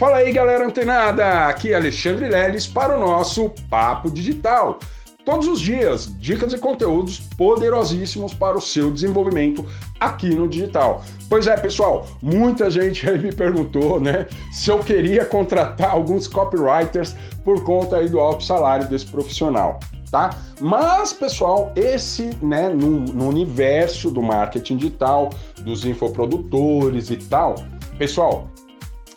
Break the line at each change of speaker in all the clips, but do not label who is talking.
Fala aí, galera antenada! Aqui é Alexandre Leles para o nosso Papo Digital. Todos os dias, dicas e conteúdos poderosíssimos para o seu desenvolvimento aqui no digital. Pois é, pessoal, muita gente aí me perguntou, né, se eu queria contratar alguns copywriters por conta aí do alto salário desse profissional, tá? Mas, pessoal, esse, né, no, no universo do marketing digital, dos infoprodutores e tal, pessoal,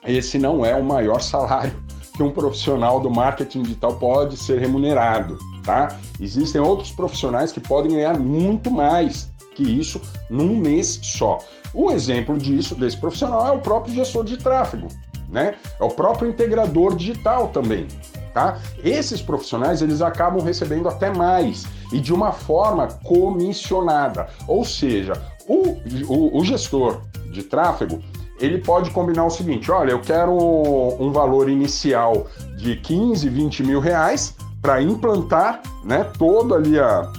esse não é o maior salário que um profissional do marketing digital pode ser remunerado, tá? Existem outros profissionais que podem ganhar muito mais que isso num mês só. Um exemplo disso, desse profissional, é o próprio gestor de tráfego, né? É o próprio integrador digital também, tá? Esses profissionais, eles acabam recebendo até mais e de uma forma comissionada. Ou seja, o, o, o gestor de tráfego, ele pode combinar o seguinte: olha, eu quero um valor inicial de 15, 20 mil reais para implantar né, toda ali a,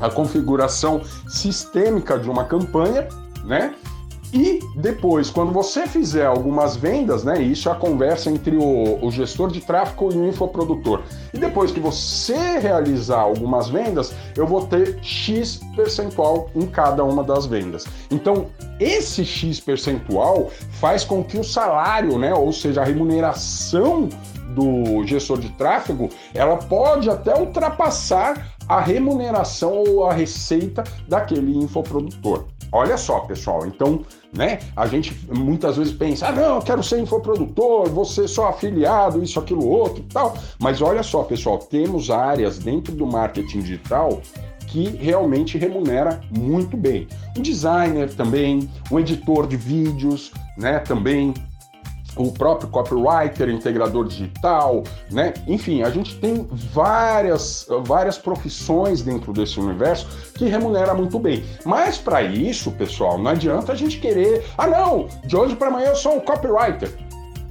a configuração sistêmica de uma campanha, né? E depois, quando você fizer algumas vendas, né? Isso é a conversa entre o, o, gestor de tráfego e o infoprodutor. E depois que você realizar algumas vendas, eu vou ter X percentual em cada uma das vendas. Então, esse X percentual faz com que o salário, né? Ou seja, a remuneração do gestor de tráfego, ela pode até ultrapassar a remuneração ou a receita daquele infoprodutor. Olha só, pessoal, então, né, a gente muitas vezes pensa, ah, não, eu quero ser infoprodutor, vou ser só afiliado, isso, aquilo, outro tal. Mas olha só, pessoal, temos áreas dentro do marketing digital que realmente remunera muito bem. Um designer também, um editor de vídeos, né, também o próprio copywriter, integrador digital, né? Enfim, a gente tem várias, várias profissões dentro desse universo que remunera muito bem. Mas para isso, pessoal, não adianta a gente querer, ah não, de hoje para amanhã eu sou um copywriter.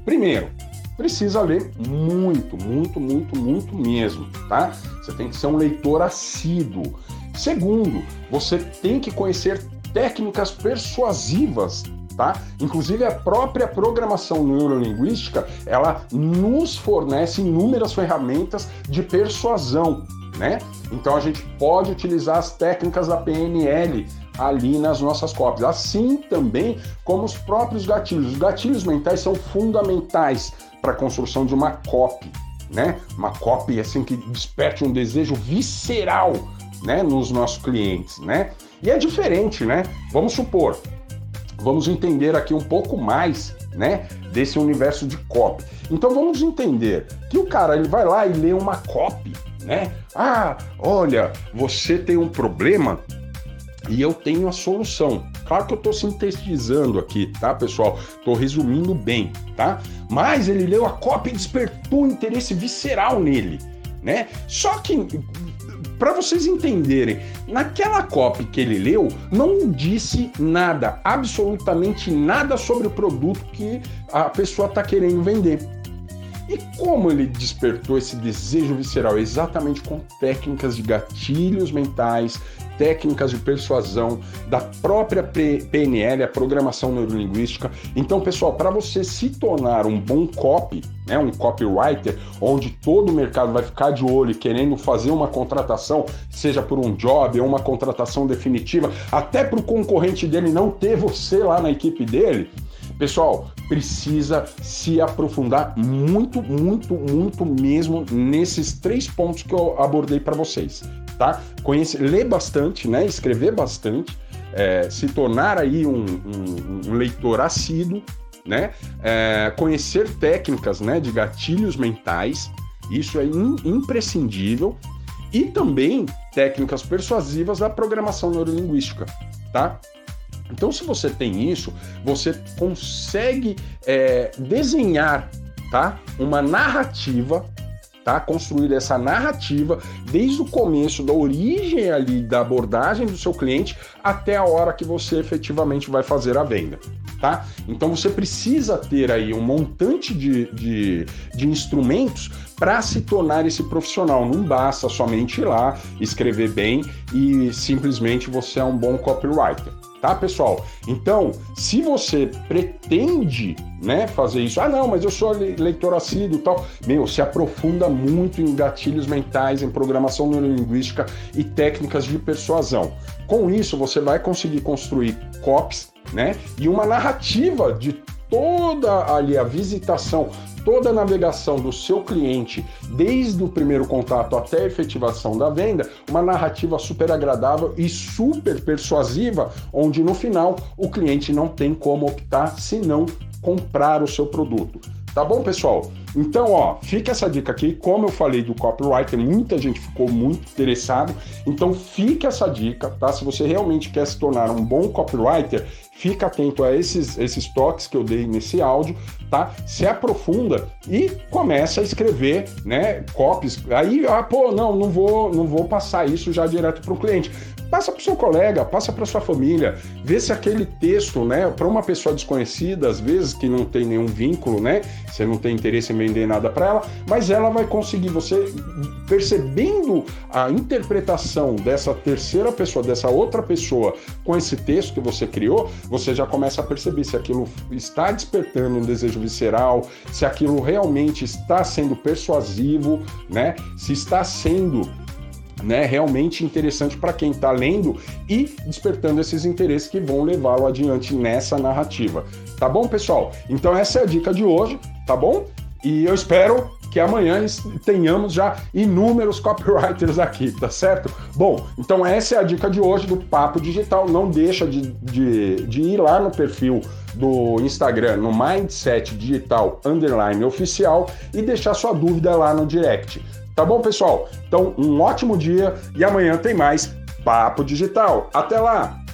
Primeiro, precisa ler muito, muito, muito, muito mesmo, tá? Você tem que ser um leitor assíduo. Segundo, você tem que conhecer técnicas persuasivas tá? Inclusive a própria programação neurolinguística, ela nos fornece inúmeras ferramentas de persuasão, né? Então a gente pode utilizar as técnicas da PNL ali nas nossas cópias, assim também como os próprios gatilhos. Os gatilhos mentais são fundamentais para a construção de uma copy, né? Uma copy assim que desperte um desejo visceral, né, nos nossos clientes, né? E é diferente, né? Vamos supor, vamos entender aqui um pouco mais, né, desse universo de copy. Então vamos entender que o cara ele vai lá e lê uma copy, né? Ah, olha, você tem um problema e eu tenho a solução. Claro que eu estou sintetizando aqui, tá, pessoal? Estou resumindo bem, tá? Mas ele leu a copy e despertou um interesse visceral nele, né? Só que para vocês entenderem, naquela copy que ele leu, não disse nada, absolutamente nada sobre o produto que a pessoa está querendo vender. E como ele despertou esse desejo visceral? Exatamente com técnicas de gatilhos mentais, técnicas de persuasão, da própria PNL, a programação neurolinguística. Então, pessoal, para você se tornar um bom copy, né, um copywriter, onde todo o mercado vai ficar de olho querendo fazer uma contratação, seja por um job ou uma contratação definitiva, até para o concorrente dele não ter você lá na equipe dele, Pessoal, precisa se aprofundar muito, muito, muito mesmo nesses três pontos que eu abordei para vocês tá? Conhecer, ler bastante, né? Escrever bastante, é, se tornar aí um, um, um leitor assíduo, né? É, conhecer técnicas, né? De gatilhos mentais, isso é in, imprescindível e também técnicas persuasivas da programação neurolinguística, tá? Então, se você tem isso, você consegue é, desenhar, tá? Uma narrativa tá? Construir essa narrativa desde o começo, da origem ali da abordagem do seu cliente até a hora que você efetivamente vai fazer a venda, tá? Então você precisa ter aí um montante de, de, de instrumentos para se tornar esse profissional. Não basta somente ir lá, escrever bem e simplesmente você é um bom copywriter. Tá, pessoal? Então, se você pretende, né, fazer isso, ah, não, mas eu sou leitor assíduo e tal, meu, se aprofunda muito em gatilhos mentais, em programação neurolinguística e técnicas de persuasão. Com isso, você vai conseguir construir copies, né, e uma narrativa de toda ali a visitação, toda a navegação do seu cliente, desde o primeiro contato até a efetivação da venda, uma narrativa super agradável e super persuasiva, onde no final o cliente não tem como optar se não comprar o seu produto. Tá bom, pessoal? Então, ó, fica essa dica aqui. Como eu falei do copywriter, muita gente ficou muito interessado. Então, fica essa dica, tá? Se você realmente quer se tornar um bom copywriter, fica atento a esses, esses toques que eu dei nesse áudio, tá? Se aprofunda e começa a escrever, né, copies. Aí, ah, pô, não, não vou, não vou passar isso já direto para o cliente passa para o seu colega, passa para sua família, vê se aquele texto, né, para uma pessoa desconhecida, às vezes que não tem nenhum vínculo, né, você não tem interesse em vender nada para ela, mas ela vai conseguir, você percebendo a interpretação dessa terceira pessoa, dessa outra pessoa com esse texto que você criou, você já começa a perceber se aquilo está despertando um desejo visceral, se aquilo realmente está sendo persuasivo, né, se está sendo né, realmente interessante para quem está lendo e despertando esses interesses que vão levá-lo adiante nessa narrativa. Tá bom, pessoal? Então essa é a dica de hoje, tá bom? E eu espero que amanhã tenhamos já inúmeros copywriters aqui, tá certo? Bom, então essa é a dica de hoje do Papo Digital. Não deixa de, de, de ir lá no perfil do Instagram, no Mindset Digital Underline Oficial e deixar sua dúvida lá no direct. Tá bom, pessoal? Então, um ótimo dia e amanhã tem mais Papo Digital. Até lá!